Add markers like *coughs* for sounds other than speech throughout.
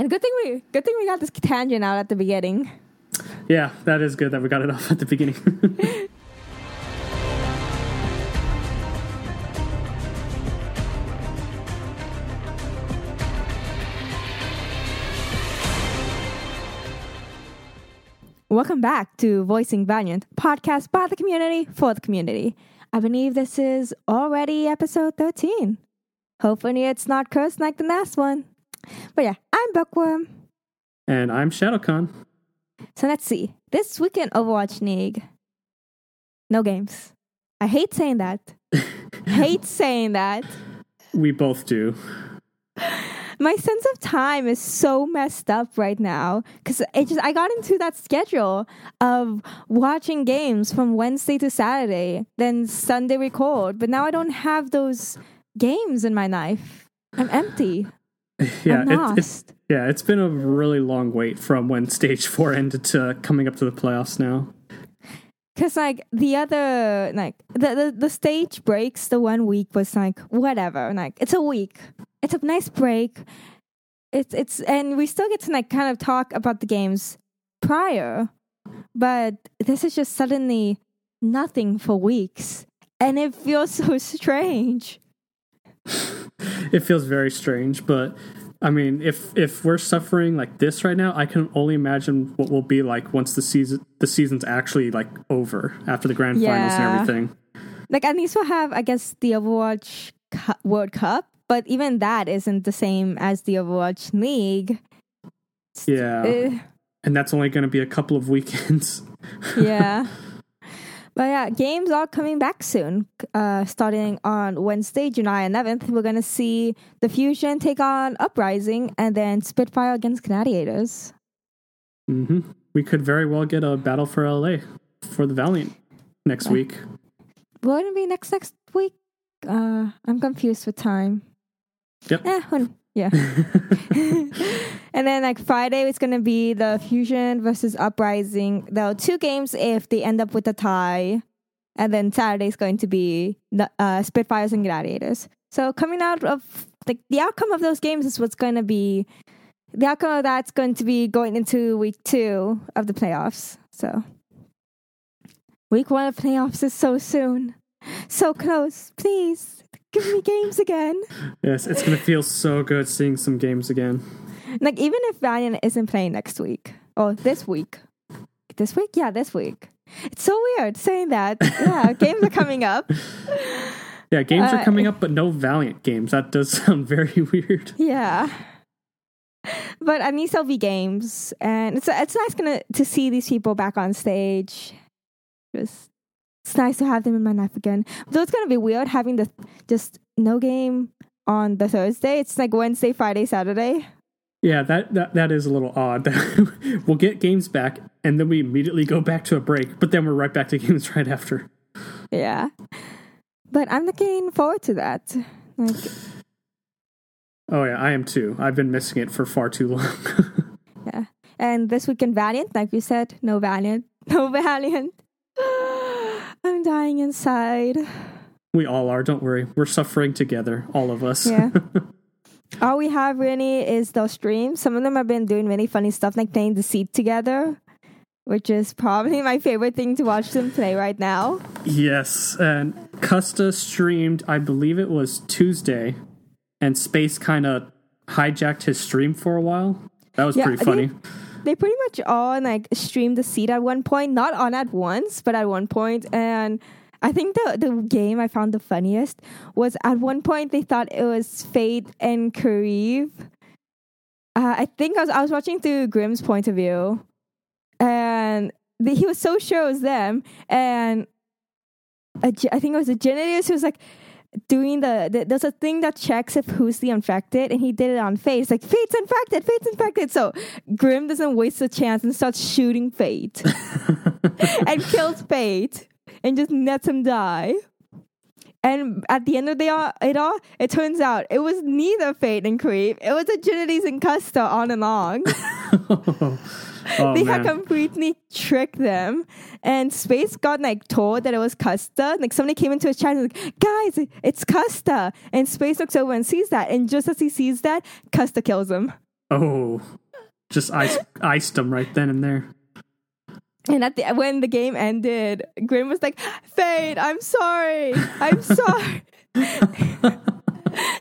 And good thing we good thing we got this tangent out at the beginning. Yeah, that is good that we got it off at the beginning. *laughs* Welcome back to Voicing Valiant, podcast by the community for the community. I believe this is already episode 13. Hopefully, it's not cursed like the last one. But yeah, I'm Bookworm. and I'm ShadowCon. So let's see. This weekend, Overwatch League. No games. I hate saying that. *laughs* hate saying that. We both do. My sense of time is so messed up right now because it just I got into that schedule of watching games from Wednesday to Saturday, then Sunday record. But now I don't have those games in my life. I'm empty. Yeah, it- it's yeah, it's been a really long wait from when stage four ended to coming up to the playoffs now. Cause like the other like the, the the stage breaks the one week was like whatever like it's a week. It's a nice break. It's it's and we still get to like kind of talk about the games prior but this is just suddenly nothing for weeks and it feels *laughs* so strange *laughs* It feels very strange, but I mean, if if we're suffering like this right now, I can only imagine what will be like once the season the season's actually like over after the grand finals and everything. like at least we'll have I guess the Overwatch Cu- World Cup but even that isn't the same as the Overwatch League Yeah, Eh. and that's only going to be a couple of weekends. yeah. *laughs* But yeah, games are coming back soon. Uh, starting on Wednesday, July 11th, we're going to see the Fusion take on Uprising and then Spitfire against Gladiators. hmm We could very well get a battle for LA for the Valiant next week. Will it be next next week? Uh, I'm confused with time. Yep. Eh, when, yeah. *laughs* and then like Friday, it's going to be the Fusion versus Uprising. There are two games if they end up with a tie. And then Saturday is going to be the uh, Spitfires and Gladiators. So coming out of like the outcome of those games is what's going to be the outcome of that's going to be going into week two of the playoffs. So week one of playoffs is so soon, so close. Please give me games again. Yes, it's going to feel so good seeing some games again. Like even if Valiant isn't playing next week or this week, this week, yeah, this week. It's so weird saying that. Yeah, *laughs* games are coming up. *laughs* Yeah, games Uh, are coming up, but no Valiant games. That does *laughs* sound very weird. Yeah. But at least there'll be games, and it's it's nice gonna to see these people back on stage. Just it's nice to have them in my life again. Though it's gonna be weird having the just no game on the Thursday. It's like Wednesday, Friday, Saturday. Yeah, that, that that is a little odd. *laughs* we'll get games back, and then we immediately go back to a break, but then we're right back to games *laughs* right after. Yeah. But I'm looking forward to that. Like Oh yeah, I am too. I've been missing it for far too long. *laughs* Yeah. And this weekend, Valiant, like you said, no Valiant. No Valiant. I'm dying inside. we all are. Don't worry. We're suffering together, all of us. Yeah. *laughs* All we have really is those streams. Some of them have been doing really funny stuff, like playing Deceit together, which is probably *laughs* my favorite thing to watch them play right now. yes, and Custa streamed. I believe it was Tuesday, and Space kind of hijacked his stream for a while. That was Yeah, pretty funny. They pretty much all like streamed Deceit at one point, not on at once, but at one point. And I think the the game I found the funniest was at one point they thought it was Fate and KariV. Uh, I think I was I was watching through Grimm's point of view, and the, he was so sure it was them. And a, I think it was Agilities who was like doing the, the there's a thing that checks if who's the infected, and he did it on Fate. It's like Fate's infected, Fate's infected. So Grim doesn't waste a chance and starts shooting Fate *laughs* and kills Fate and just lets him die. And at the end of the it all, it turns out it was neither Fate and KariV. It was Agilities and Custa on and on. *laughs* oh they man. had completely tricked them. And Space got like told that it was Custa. Like somebody came into his chat and was like, guys, it's Custa. And Space looks over and sees that. And just as he sees that, Custa kills him. Oh, just ice, iced him right then and there. And at the when the game ended, Grim was like, "Fate, I'm sorry, I'm sorry." *laughs*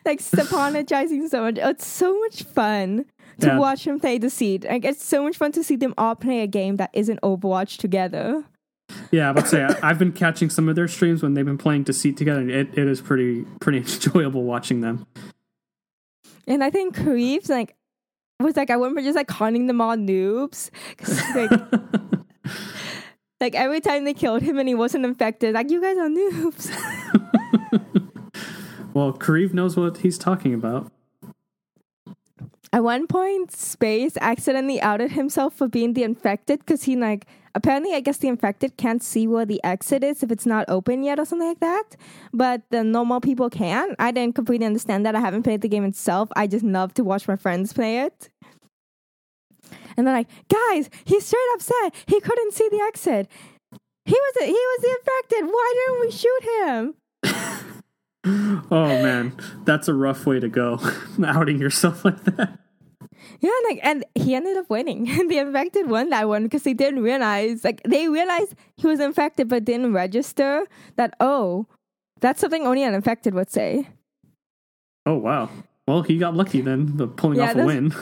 like apologizing so much. Oh, it's so much fun to Yeah. watch them play Deceit. Like it's so much fun to see them all play a game that isn't Overwatch together. Yeah, but say I- I've been catching some of their streams when they've been playing Deceit together, and it, it is pretty pretty *laughs* enjoyable watching them. And I think Reeves like was like I remember just like calling them all noobs. *laughs* like, like every time they killed him and he wasn't infected, like you guys are noobs. *laughs* Well, KariV knows what he's talking about. At one point, Space accidentally outed himself for being the infected because he like apparently I guess the infected can't see where the exit is if it's not open yet or something like that. But the normal people can. I didn't completely understand that. I haven't played the game itself. I just love to watch my friends play it. And they're like, guys, he's straight up said he couldn't see the exit. He was he was the infected. Why didn't we shoot him? *laughs* Oh man, that's a rough way to go, *laughs* outing yourself like that. Yeah, like, and he ended up winning. *laughs* the infected won that one because they didn't realize, like, they realized he was infected but didn't register that, oh, that's something only an infected would say. Oh wow. Well, he got lucky then, the pulling Yeah, off a win.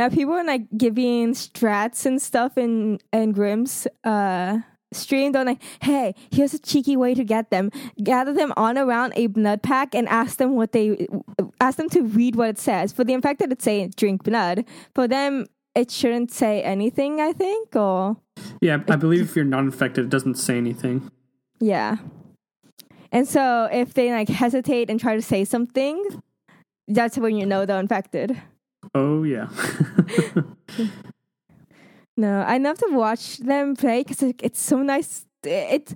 Now, people are like giving strats and stuff in, in Grimm's uh, stream. They're like, hey, here's a cheeky way to get them. Gather them on around a blood pack and ask them what they, ask them to read what it says. For the infected, it say drink blood. For them, it shouldn't say anything, I think, or. yeah, I believe if you're not infected, it doesn't say anything. Yeah. And so if they like hesitate and try to say something, that's when you know they're infected. Oh yeah. *laughs* No, I love to watch them play because it's so nice. It's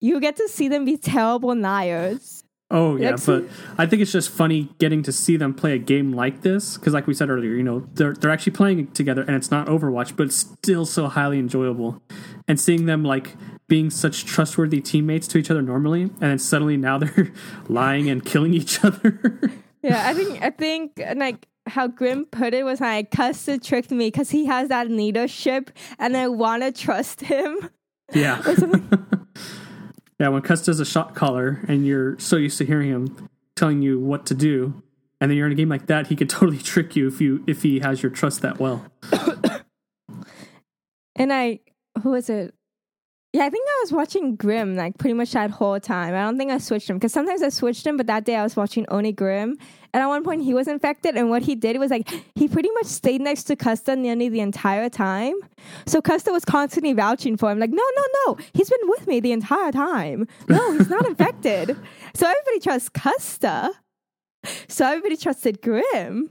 you get to see them be terrible liars. Oh yeah, Like, but I think it's just funny getting to see them play a game like this because, like we said earlier, you know they're they're actually playing together, and it's not Overwatch, but it's still so highly enjoyable. And seeing them like being such trustworthy teammates to each other normally, and then suddenly now *laughs* they're lying and killing each other. Yeah, I think I think like how Grim put it was like Custa tricked me because he has that leadership, and I want to trust him. yeah, *laughs* *laughs* yeah. When Cuss does a shot caller, and you're so used to hearing him telling you what to do, and then you're in a game like that, he could *laughs* totally trick you if you if he has your trust that well. *coughs* And I, who is it? Yeah, I think I was watching Grim like pretty much that whole time. I don't think I switched him because sometimes I switched him, but that day I was watching only Grim. And at one point he was infected, and what he did was like he pretty much stayed next to Custa nearly the entire time. So Custa was constantly vouching for him, like, no, no, no, he's been with me the entire time. No, he's not infected. *laughs* So everybody trusts Custa. So everybody trusted Grim.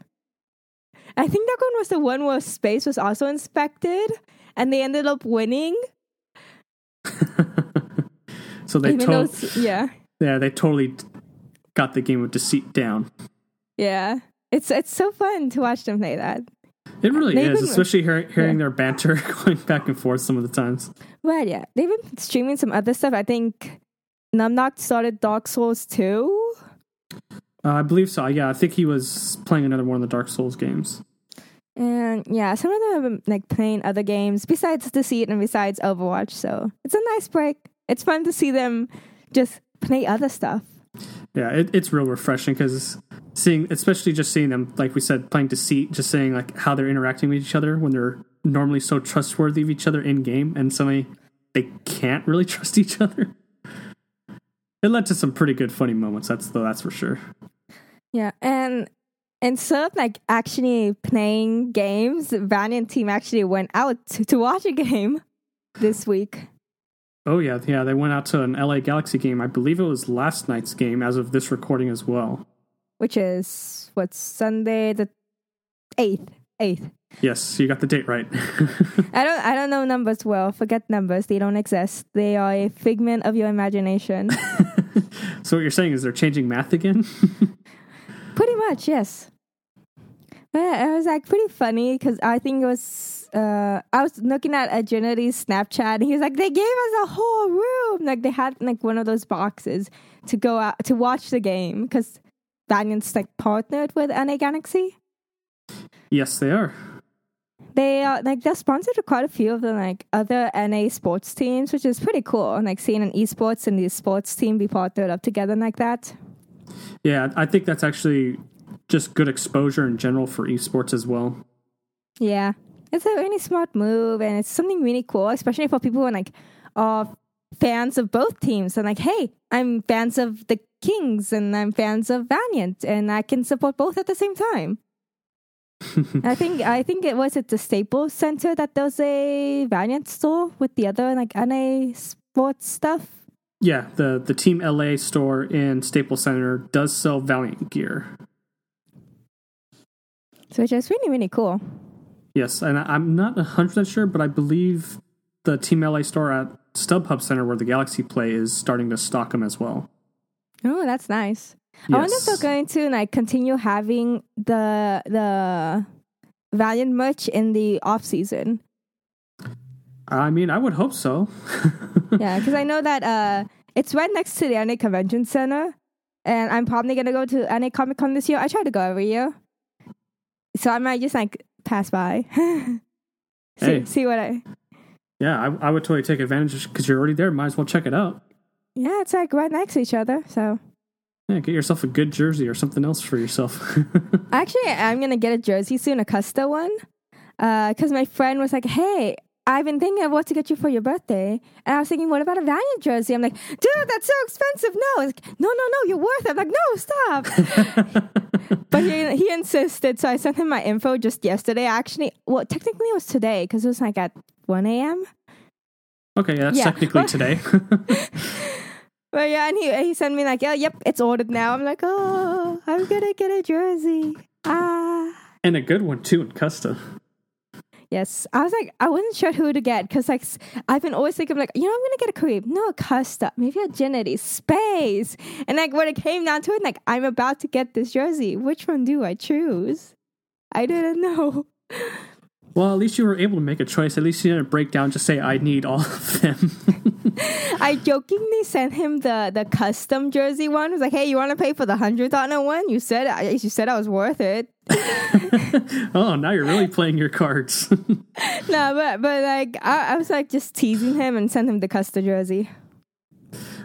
I think that one was the one where Space was also inspected, and they ended up winning. *laughs* so they told yeah, yeah they totally got the game of deceit down. yeah, it's it's so fun to watch them play that. It really They've is, been- especially hearing, hearing yeah. their banter *laughs* going back and forth some of the times. But yeah, they've been streaming some other stuff. I think Numlocked started Dark Souls 2. Uh, I believe so. Yeah, I think he was playing another one of the Dark Souls games. And yeah, some of them have been like playing other games besides Deceit and besides Overwatch. So it's a nice break. It's fun to see them just play other stuff. Yeah, it, it's real refreshing because seeing, especially just seeing them, like we said, playing Deceit, just seeing like how they're interacting with each other when they're normally so trustworthy of each other in game, and suddenly they can't really *laughs* trust each other. It led to some pretty good funny moments. That's though that's for sure. Yeah, and instead of like actually playing games, Valiant team actually went out to, to watch a game *laughs* this week. Oh yeah, yeah. They went out to an LA Galaxy game. I believe it was last night's game, as of this recording as well. which is what's Sunday the eighth. Eighth. Yes, you got the date right. *laughs* I don't. I don't know numbers well. Forget numbers. They don't exist. They are a figment of your imagination. *laughs* so what you're saying is they're changing math again? Pretty much, yes. Yeah, it was like pretty funny because I think it was. Uh, I was looking at Agility's Snapchat, and he was like, "They gave us a whole room. Like they had like one of those boxes to go out to watch the game because Valiant's like partnered with LA Galaxy." Yes, they are. They are like they're sponsored to quite a few of the like other LA sports teams, which is pretty cool. And like seeing an esports and the sports team be partnered up together like that. Yeah, I think that's actually just good exposure in general for esports as well. Yeah, it's a really smart move, and it's something really cool, especially for people who are like are fans of both teams. And like, hey, I'm fans of the Kings, and I'm fans of Valiant, and I can support both at the same time. *laughs* I think I think it was at the Staples Center that there was a Valiant store with the other like LA sports stuff. Yeah, the the Team LA store in Staples Center does sell Valiant gear. So which is really really cool. Yes, and I'm not 100% sure, but I believe the Team LA store at StubHub Center where the Galaxy play is starting to stock them as well. Oh, that's nice. Yes. I wonder if they're going to like continue having the the Valiant merch in the off season. I mean, I would hope so. *laughs* yeah, because I know that uh, it's right next to the LA Convention Center, and I'm probably gonna go to LA Comic Con this year. I try to go every year, so I might just like pass by, *laughs* see, hey. see what I. Yeah, I, I would totally take advantage because you're already there. Might as well check it out. Yeah, it's like right next to each other, so. Yeah, get yourself a good jersey or something else for yourself. *laughs* Actually, I'm gonna get a jersey soon, a custom one, because uh, my friend was like, "Hey, I've been thinking of what to get you for your birthday. And I was thinking, what about a Valiant jersey? I'm like, dude, that's so expensive. No. Like, no, no, no, you're worth it. I'm like, no, stop. *laughs* but he, he insisted. So I sent him my info just yesterday. Actually, well, technically it was today because it was like at 1 a.m. Okay, yeah, that's yeah. technically *laughs* today. *laughs* but yeah, and he, he sent me like, yeah, yep, it's ordered now. I'm like, oh, I'm going to get a jersey. Ah. And a good one too in custom. Yes, I was like, I wasn't sure who to get because like I've been always thinking like, you know, I'm gonna get a KariV, no a Custa, maybe a Ginity, space, and like when it came down to it, like I'm about to get this jersey. Which one do I choose? I didn't know. *laughs* Well, at least you were able to make a choice. At least you didn't break down. Just say, "I need all of them." *laughs* I jokingly sent him the the custom jersey one. I was like, "Hey, you want to pay for the hundred dollar one? You said you said I was worth it." *laughs* oh, now you're really playing your cards. *laughs* no, but but like I, I was like just teasing him and sent him the custom jersey.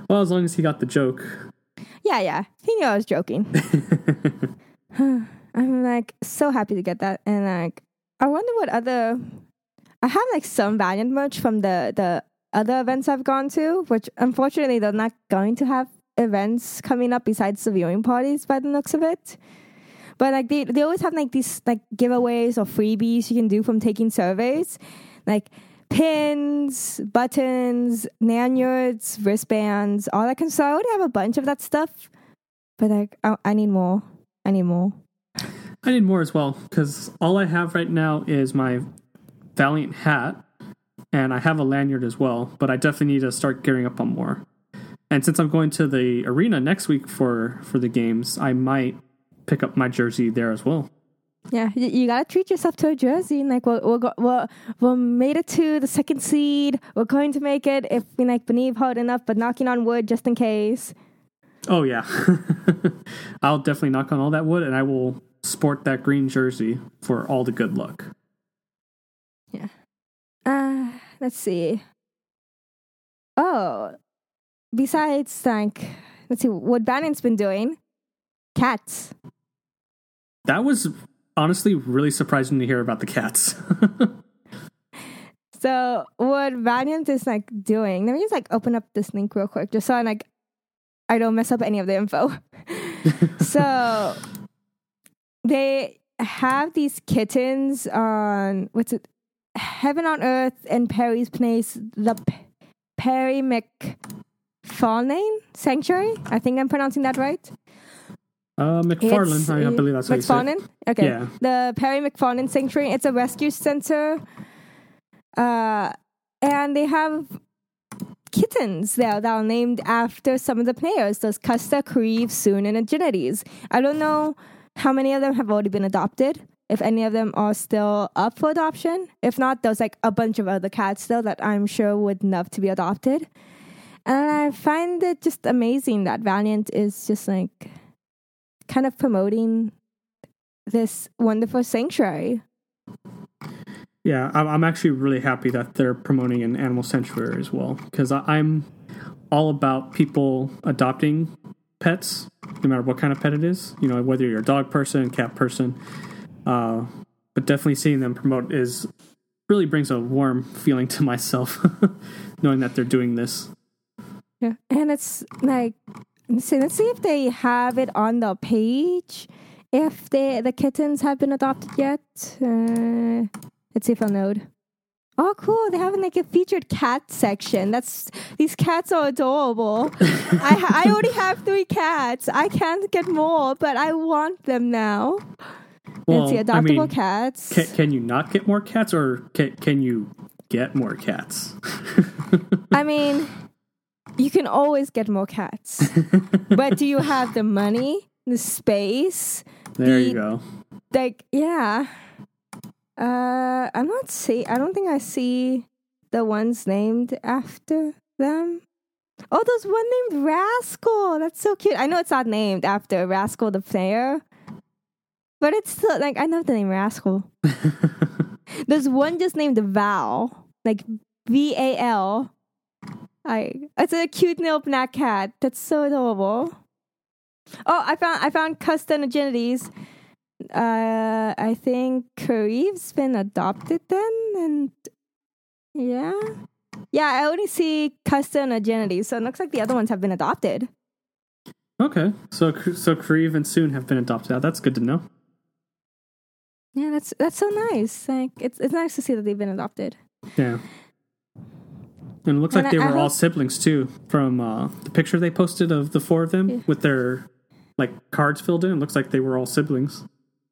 Well, as long as he got the joke. Yeah, yeah, he knew I was joking. *laughs* *sighs* I'm like so happy to get that, and like I wonder what other. I have like some Valiant merch from the the other events I've gone to, which unfortunately they're not going to have events coming up besides the viewing parties by the looks of it. But like they they always have like these like giveaways or freebies you can do from taking surveys, like pins, buttons, lanyards, wristbands, all that kind of stuff. I already have a bunch of that stuff, but like I, I need more. I need more. I need more as well because all I have right now is my Valiant hat, and I have a lanyard as well. But I definitely need to start gearing up on more. And since I'm going to the arena next week for for the games, I might pick up my jersey there as well. Yeah, you, you gotta treat yourself to a jersey. Like we're we're, we're we're made it to the second seed. We're going to make it if we like believe hard enough, but knocking on wood just in case. Oh yeah, *laughs* I'll definitely knock on all that wood, and I will sport that green jersey for all the good luck. Yeah. Uh, let's see. Oh, besides like, let's see what Bannon's been doing. Cats. That was honestly really surprising to hear about the cats. *laughs* so what Valiant is like doing? Let me just like open up this link real quick, just so I like I don't mess up any of the info. *laughs* so they have these kittens on what's it? Heaven on Earth and Perry's Place, the P- Perry McFarlane Sanctuary. I think I'm pronouncing that right. Uh, McFarlane, I, I believe that's what. McFarlane. Okay, yeah. the Perry McFarlane Sanctuary. It's a rescue center, uh, and they have kittens there that are named after some of the players. Those Custa, KariV, Soon, and Agilities. I don't know how many of them have already been adopted? If any of them are still up for adoption? If not, there's like a bunch of other cats still that I'm sure would love to be adopted. And I find it just amazing that Valiant is just like kind of promoting this wonderful sanctuary. Yeah, I'm I'm actually really happy that they're promoting an animal sanctuary as well because I'm all about people adopting pets, no matter what kind of pet it is. You know, whether you're a dog person, cat person. Uh, but definitely seeing them promote is really brings a warm feeling to *laughs* myself, knowing that they're doing this. Yeah, and it's like let's see, let's see if they have it on the page. If they the kittens have been adopted yet. Uh, let's see if I'll load. Oh, cool! They have like a featured cat section. That's these cats are adorable. *laughs* I I already have three cats. I can't get more, but I want them now. Well, Let's see, I adoptable mean, cats. Can, can you not get more cats, or can, can you get more cats? *laughs* I mean, you can always get more cats, *laughs* but do you have the money, the space? there The- you go. Like, yeah. Uh, I'm not see. I don't think I see the ones named after them. Oh, there's one named Rascal. That's so cute. I know it's not named after Rascal the player, but it's still like I love the name Rascal. *laughs* There's one just named Val, like V A L. I it's a cute little black cat. That's so adorable. Oh, I found I found custom agilities. Uh, I think KariV's been adopted then, and yeah, yeah. I only see custom agilities, so it looks like the other ones have been adopted. Okay, so so KariV and Soon have been adopted. That's good to know. Yeah, that's that's so nice. Like it's it's nice to see that they've been adopted. Yeah. And it looks And like they I- I were all hope- siblings too. From uh, the picture they posted of the four of them Yeah. with their like cards filled in, it looks like they were all siblings.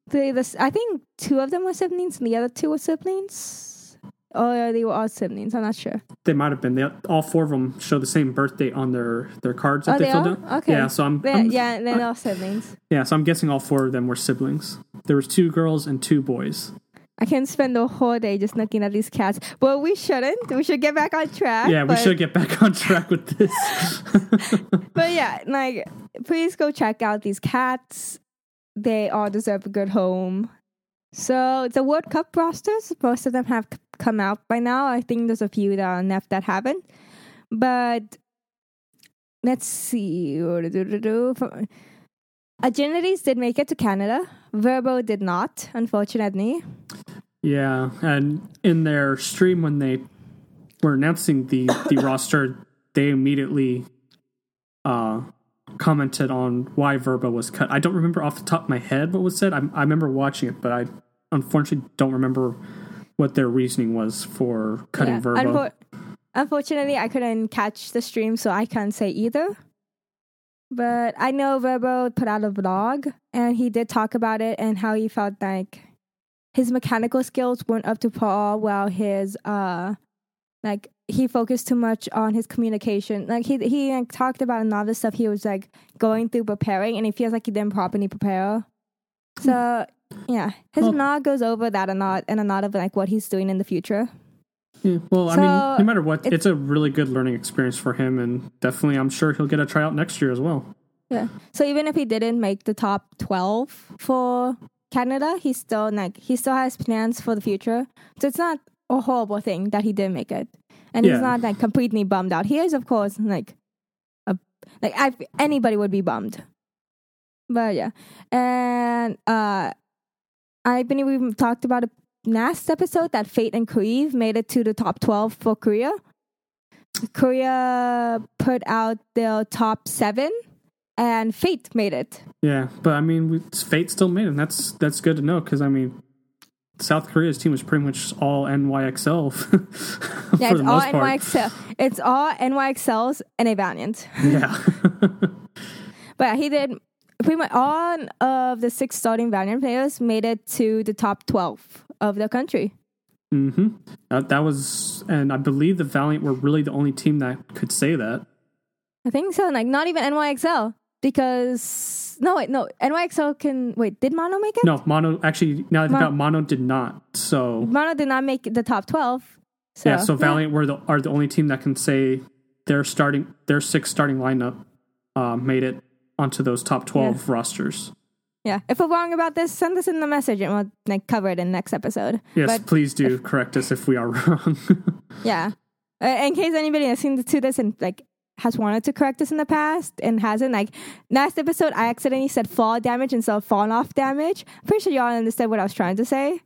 They, this, I think two of them were siblings, and the other two were siblings. Or they were all siblings. I'm not sure. They might have been. They all four of them show the same birthday on their their cards that Oh, they, they filled in. Okay. Yeah, so I'm, They- I'm- yeah, they're uh, all siblings. yeah, so I'm guessing all four of them were siblings. There was two girls and two boys. I can spend the whole day just looking at these cats. Well, we shouldn't. We should get back on track. Yeah, we should get back on track with this. *laughs* But yeah, like, please go check out these cats. They all deserve a good home. So the World Cup rosters, most of them have come out by now. I think there's a few that are left that haven't. But let's see. Agilities did make it to Canada. Verbo did not, unfortunately. Yeah, and in their stream when they were announcing the the *coughs* roster, they immediately uh commented on why Verbo was cut. I don't remember off the top of my head what was said. I, I remember watching it, but I unfortunately don't remember what their reasoning was for cutting Yeah, Verbo. unfor- unfortunately, I couldn't catch the stream, so I can't say either. But I know Verbo put out a vlog, and he did talk about it and how he felt like his mechanical skills weren't up to par, while his uh, like he focused too much on his communication. Like he he like, talked about a lot of stuff he was like going through preparing, and he feels like he didn't properly prepare. So yeah, his Well- vlog goes over that a lot and a lot of like what he's doing in the future. Yeah, well, I mean, no matter what, it's- it's a really good learning experience for him, and definitely, I'm sure he'll get a tryout next year as well. Yeah. So even if he didn't make the top twelve for Canada, he still like he still has plans for the future. So it's not a horrible thing that he didn't make it, and Yeah. he's not like completely bummed out. He is, of course, like a like I, anybody would be bummed. But yeah, and uh, I believe we've talked about it last episode that Fate and KariV made it to the top twelve for Korea. Korea put out their top seven, and Fate made it. Yeah, but I mean, we, Fate still made it. And that's that's good to know because I mean, South Korea's team was pretty much all NYXL *laughs* for Yeah, the it's all most part. NYXL. It's all NYXLs and a Valiant. Yeah, *laughs* *laughs* But he did pretty much all of the six starting Valiant players made it to the top twelve of the country. hmm that, that was, and I believe the Valiant were really the only team that could say that. I think so. Like not even NYXL because no wait no NYXL can wait did Mono make it? No, Mono actually now that I Mon- about Mono did not. So Mono did not make the top twelve. So, yeah, so Valiant were the are the only team that can say their starting their six starting lineup uh, made it onto those top twelve rosters. Yeah. If we're wrong about this, send us in the message and we'll like cover it in the next episode. Yes, But please do correct us if we are *laughs* wrong. yeah. Uh, in case anybody has listening to this and like has wanted to correct us in the past and hasn't, like last episode I accidentally said fall damage instead of fall off damage. Pretty sure y'all understood what I was trying to say.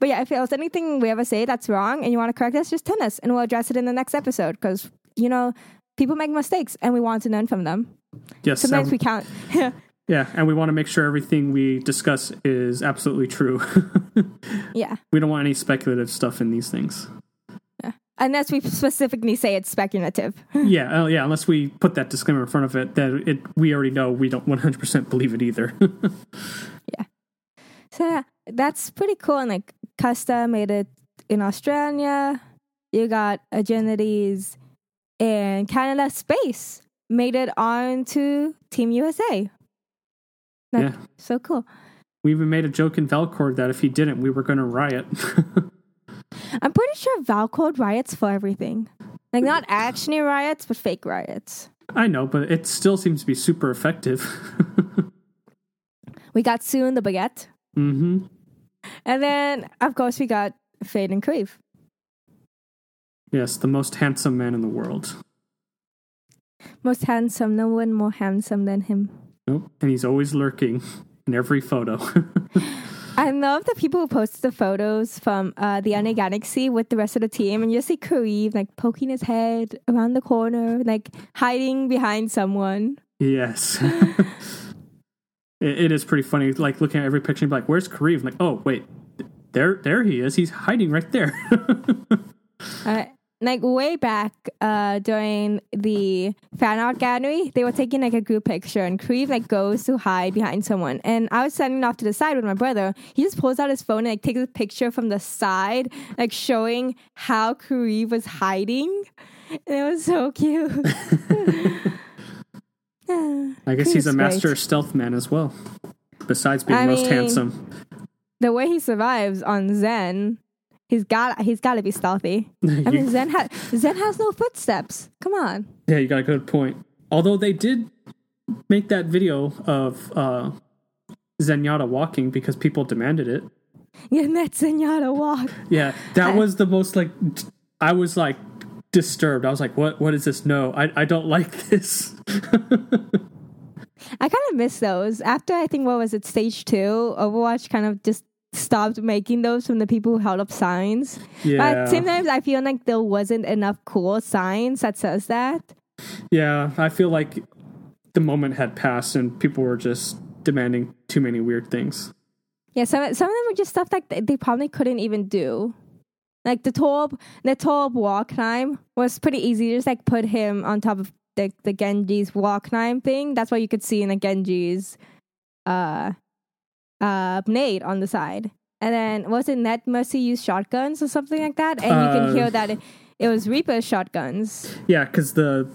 But yeah, if there's anything we ever say that's wrong and you want to correct us, just tell us and we'll address it in the next episode because, you know, people make mistakes and we want to learn from them. yes, Sometimes we can't. *laughs* yeah, and we want to make sure everything we discuss is absolutely true. *laughs* yeah. we don't want any speculative stuff in these things. Unless we specifically say it's speculative. *laughs* yeah, uh, yeah. Unless we put that disclaimer in front of it, that it we already know we don't one hundred percent believe it either. *laughs* Yeah. So yeah, that's pretty cool. And like Custa made it in Australia. You got Agilities and Canada Space made it onto Team USA. Yeah. So cool. we even made a joke in Valcord that if he didn't, we were going to riot. *laughs* I'm pretty sure Valcord riots for everything. Like not actually riots, but fake riots. I know, but it still seems to be super effective. *laughs* We got Sue Soon the Baguette. hmm And then of course we got Fate and KariV. Yes, the most handsome man in the world. Most handsome, no one more handsome than him. Nope. And he's always lurking in every photo. *laughs* I love the people who posted the photos from uh, the LA Galaxy with the rest of the team, and you see KariV like poking his head around the corner, like hiding behind someone. yes. *laughs* it, it is pretty funny. Like looking at every picture and be like, where's KariV? like, oh, wait. There, there he is. He's hiding right there. *laughs* Uh, like way back uh, during the fan art gallery, they were taking like a group picture, and KariV like goes to hide behind someone. And I was standing off to the side with my brother. He just pulls out his phone and like takes a picture from the side, like showing how KariV was hiding. And it was so *laughs* cute. *laughs* *laughs* I guess he's a master great. stealth man as well. Besides being I most mean- handsome. the way he survives on Zen, he's got he's got to be stealthy. *laughs* I mean, Zen has Zen has no footsteps. Come on. Yeah, you got a good point. Although they did make that video of uh, Zenyatta walking because people demanded it. Yeah, and that Zenyatta walk. Yeah, that I- *laughs* was the most like. I was like disturbed. I was like, "What? What is this? No, I, I don't *laughs* like this." I kind of miss those. After I think what was it, stage two, Overwatch kind of just stopped making those from the people who held up signs. But yeah, same time, I feel like there wasn't enough cool signs that says that. yeah. I feel like the moment had passed and people were just demanding too many weird things. Yeah, some some of them were just stuff that they probably couldn't even do. Like the Torb, the Torb wall climb was pretty easy. Just like put him on top of the the Genji's wall climb thing. That's what you could see in the Genji's uh uh nade on the side. And then was it Net Mercy used shotguns or something like that? And you Uh, can hear that it, it was Reaper's shotguns. Yeah, because the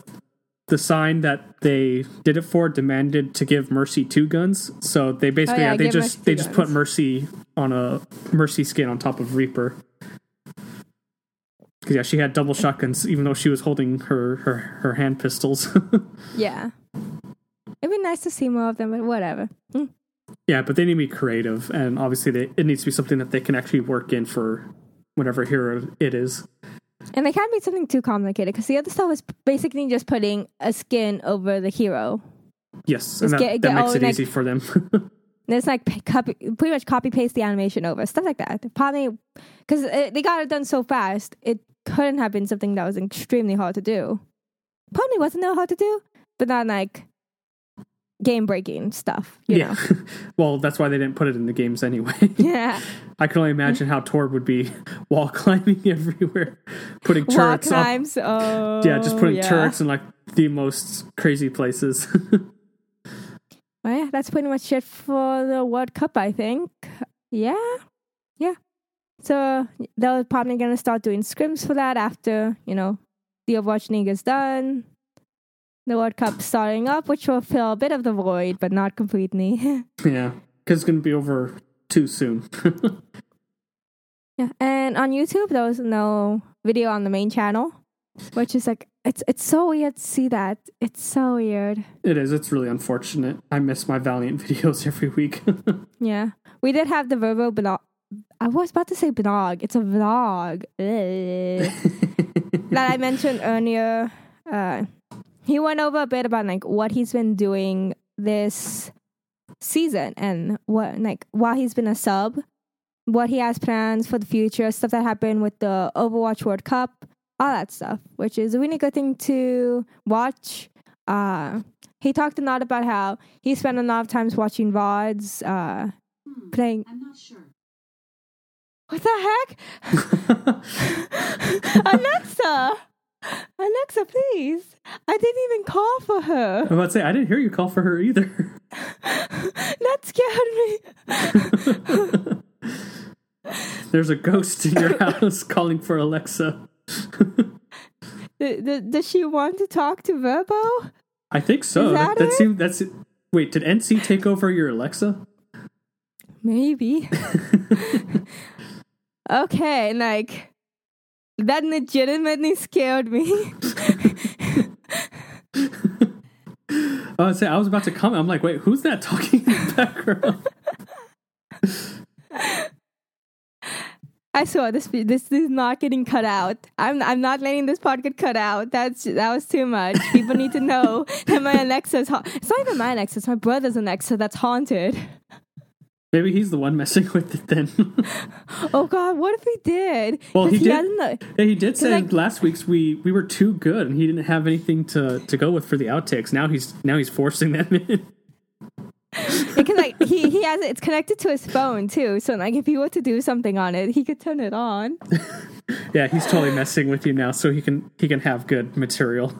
the sign that they did it for demanded to give Mercy two guns. So they basically Oh, yeah, yeah, they just they two just put. Mercy on a Mercy skin on top of Reaper. Because yeah, she had double shotguns, even though she was holding her her, her hand pistols. *laughs* Yeah. It'd be nice to see more of them, but whatever. Mm. Yeah, but they need to be creative, and obviously they, it needs to be something that they can actually work in for whatever hero it is. And they can't be something too complicated because the other stuff is basically just putting a skin over the hero. Yes, and that, get- that get makes it like- easy for them. *laughs* It's like copy, pretty much copy paste the animation over stuff like that. Probably because they got it done so fast, it couldn't have been something that was extremely hard to do. Probably wasn't that hard to do, but not like game breaking stuff. You yeah, know? *laughs* well, that's why they didn't put it in the games anyway. *laughs* yeah. I can only imagine how Torb would be *laughs* wall climbing everywhere, putting Wall turrets up. Oh, Yeah, just putting yeah. turrets in like the most crazy places. Well, yeah, that's pretty much it for the World Cup, I think. Yeah. Yeah. So they're probably going to start doing scrims for that after, you know, the Overwatch League is done. The World Cup starting up, which will fill a bit of the void, but not completely. *laughs* yeah, because it's going to be over too soon. yeah. And on YouTube, there was no video on the main channel, which is like it's it's so weird to see that. It's so weird. It is. It's really unfortunate. I miss my Valiant *laughs* videos every week. *laughs* Yeah, we did have the Verbo blog. I was about to say blog. It's a vlog that I mentioned earlier. Uh, he went over a bit about like what he's been doing this season and what like while he's been a sub, what he has plans for the future, stuff that happened with the Overwatch World Cup, all that stuff, which is a really good thing to watch. Uh, he talked a lot about how he spent a lot of times watching VODs, uh, playing. I'm not sure. What the heck? *laughs* *laughs* Alexa! Alexa, please. I didn't even call for her. I'm about to say I didn't hear you call for her either. *laughs* That scared me. *laughs* There's a ghost in your *laughs* house calling for Alexa. Does she want to talk to Verbo? I think so. Is That, that that seemed that's it. Wait, did NC take over your Alexa? Maybe. okay, like that legitimately scared me. I was say I was about to comment. I'm like, wait, who's that talking in the background? *laughs* I swear this this is not getting cut out. I'm I'm not letting this part get cut out. That's that was too much. People need to know *laughs* that my Alexa's ha- it's not even my Alexa. It's my brother's Alexa that's haunted. Maybe he's the one messing with it then. *laughs* Oh God, what if he did? Well, he did- hasn't, uh, yeah, he did say like- last week's we we were too good and he didn't have anything to to go with for the outtakes. Now he's now he's forcing them in. *laughs* Because like he he has it, it's connected to his phone too. So like if he were to do something on it, he could turn it on. *laughs* Yeah, he's totally messing with you now, so he can he can have good material.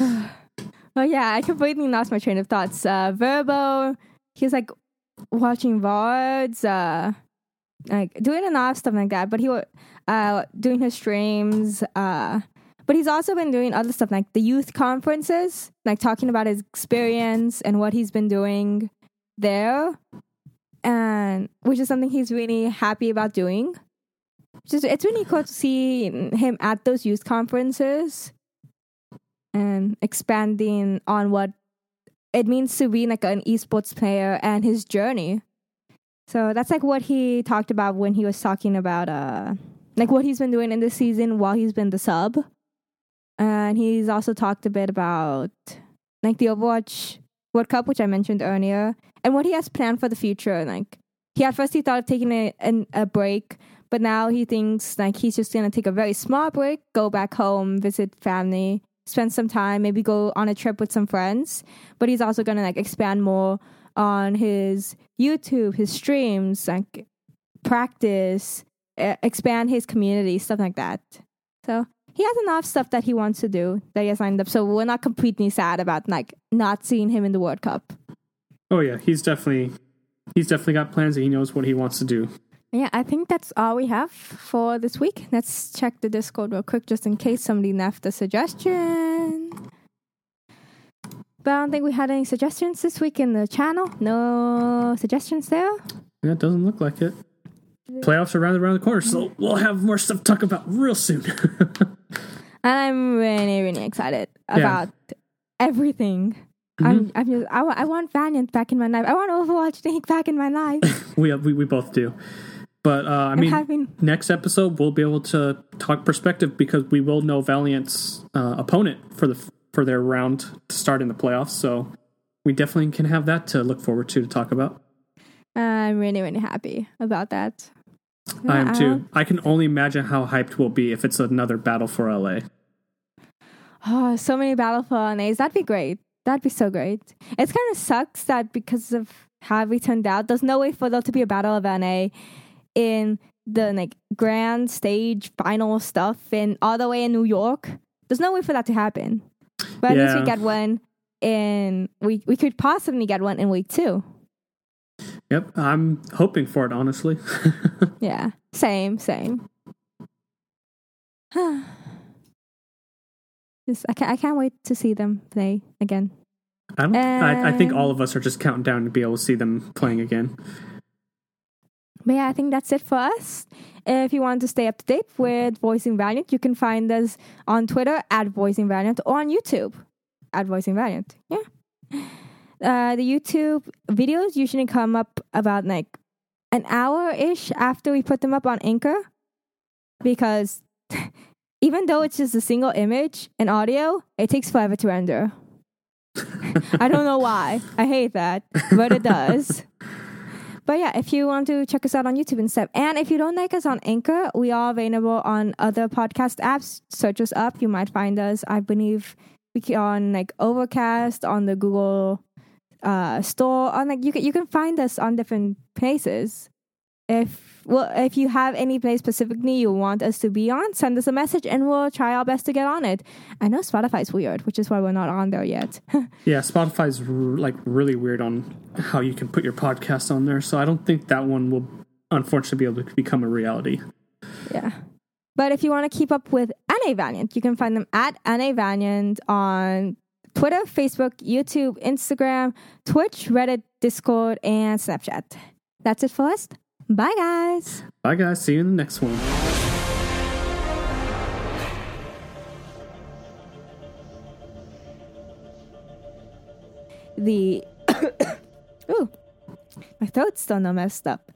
Oh yeah, I completely lost my train of thoughts. Uh, Verbo, he's like watching VODs, uh, like doing a lot of stuff like that. But he was uh doing his streams. Uh, but he's also been doing other stuff like the youth conferences, like talking about his experience and what he's been doing there, and which is something he's really happy about doing. Just it's really cool to see him at those youth conferences and expanding on what it means to be like an esports player and his journey. So that's like what he talked about when he was talking about uh like what he's been doing in this season while he's been the sub. And he's also talked a bit about like the Overwatch World Cup, which I mentioned earlier, and what he has planned for the future. Like he at first he thought of taking a an, a break, but now he thinks like he's just gonna take a very small break, go back home, visit family, spend some time, maybe go on a trip with some friends. But he's also gonna like expand more on his YouTube, his streams, like practice, uh, expand his community, stuff like that. So he has enough stuff that he wants to do that he has lined up. So we're not completely sad about like not seeing him in the World Cup. oh yeah, he's definitely he's definitely got plans and he knows what he wants to do. Yeah, I think that's all we have for this week. Let's check the Discord real quick just in case somebody left a suggestion. But I don't think we had any suggestions this week in the channel. No suggestions there. Yeah, it doesn't look like it. Playoffs are right around the corner, so we'll have more stuff to talk about real soon. *laughs* And I'm really, really excited about everything. I'm, I'm just, I, want Valiant back in my life. I want Overwatch *laughs* League back in my life. *laughs* we, we we both do. But uh, I mean, having next episode we'll be able to talk perspective because we will know Valiant's uh, opponent for the for their round to start in the playoffs. So we definitely can have that to look forward to to talk about. I'm really, really happy about that. I am too. I can only imagine how hyped we'll be if it's another battle for LA. Oh, so many battle for LAs. That'd be great. That'd be so great. It kind of sucks that because of how we turned out, there's no way for there to be a Battle of LA in the like grand stage final stuff in all the way in New York. There's no way for that to happen. But at least Yeah. we get one in we we could possibly get one in week two. Yep, I'm hoping for it honestly. *laughs* Yeah. Same, same. *sighs* Just, I can't I can't wait to see them play again. I don't. I, I think all of us are just counting down to be able to see them playing again. But yeah, I think that's it for us. If you want to stay up to date with Voicing Valiant, you can find us on Twitter at Voicing Valiant or on YouTube at Voicing Valiant. Yeah. Uh, the YouTube videos usually come up about like an hour ish after we put them up on Anchor because *laughs* even though it's just a single image and audio, it takes forever to render. *laughs* I don't know why. I hate that, but it does. But yeah, if you want to check us out on YouTube and stuff, and if you don't like us on Anchor, we are available on other podcast apps. Search us up, you might find us. I believe we on like Overcast, on the Google uh, store, on like you can you can find us on different places. If well, if you have any place specifically you want us to be on, send us a message and we'll try our best to get on it. I know Spotify's weird, which is why we're not on there yet. *laughs* yeah, Spotify's r- like really weird on how you can put your podcast on there, so I don't think that one will unfortunately be able to become a reality. Yeah. But if you want to keep up with LA Valiant, you can find them at LA Valiant on Twitter, Facebook, YouTube, Instagram, Twitch, Reddit, Discord, and Snapchat. That's it for us. Bye, guys. Bye, guys. See you in the next one. The. *coughs* Ooh, my throat's still not messed up.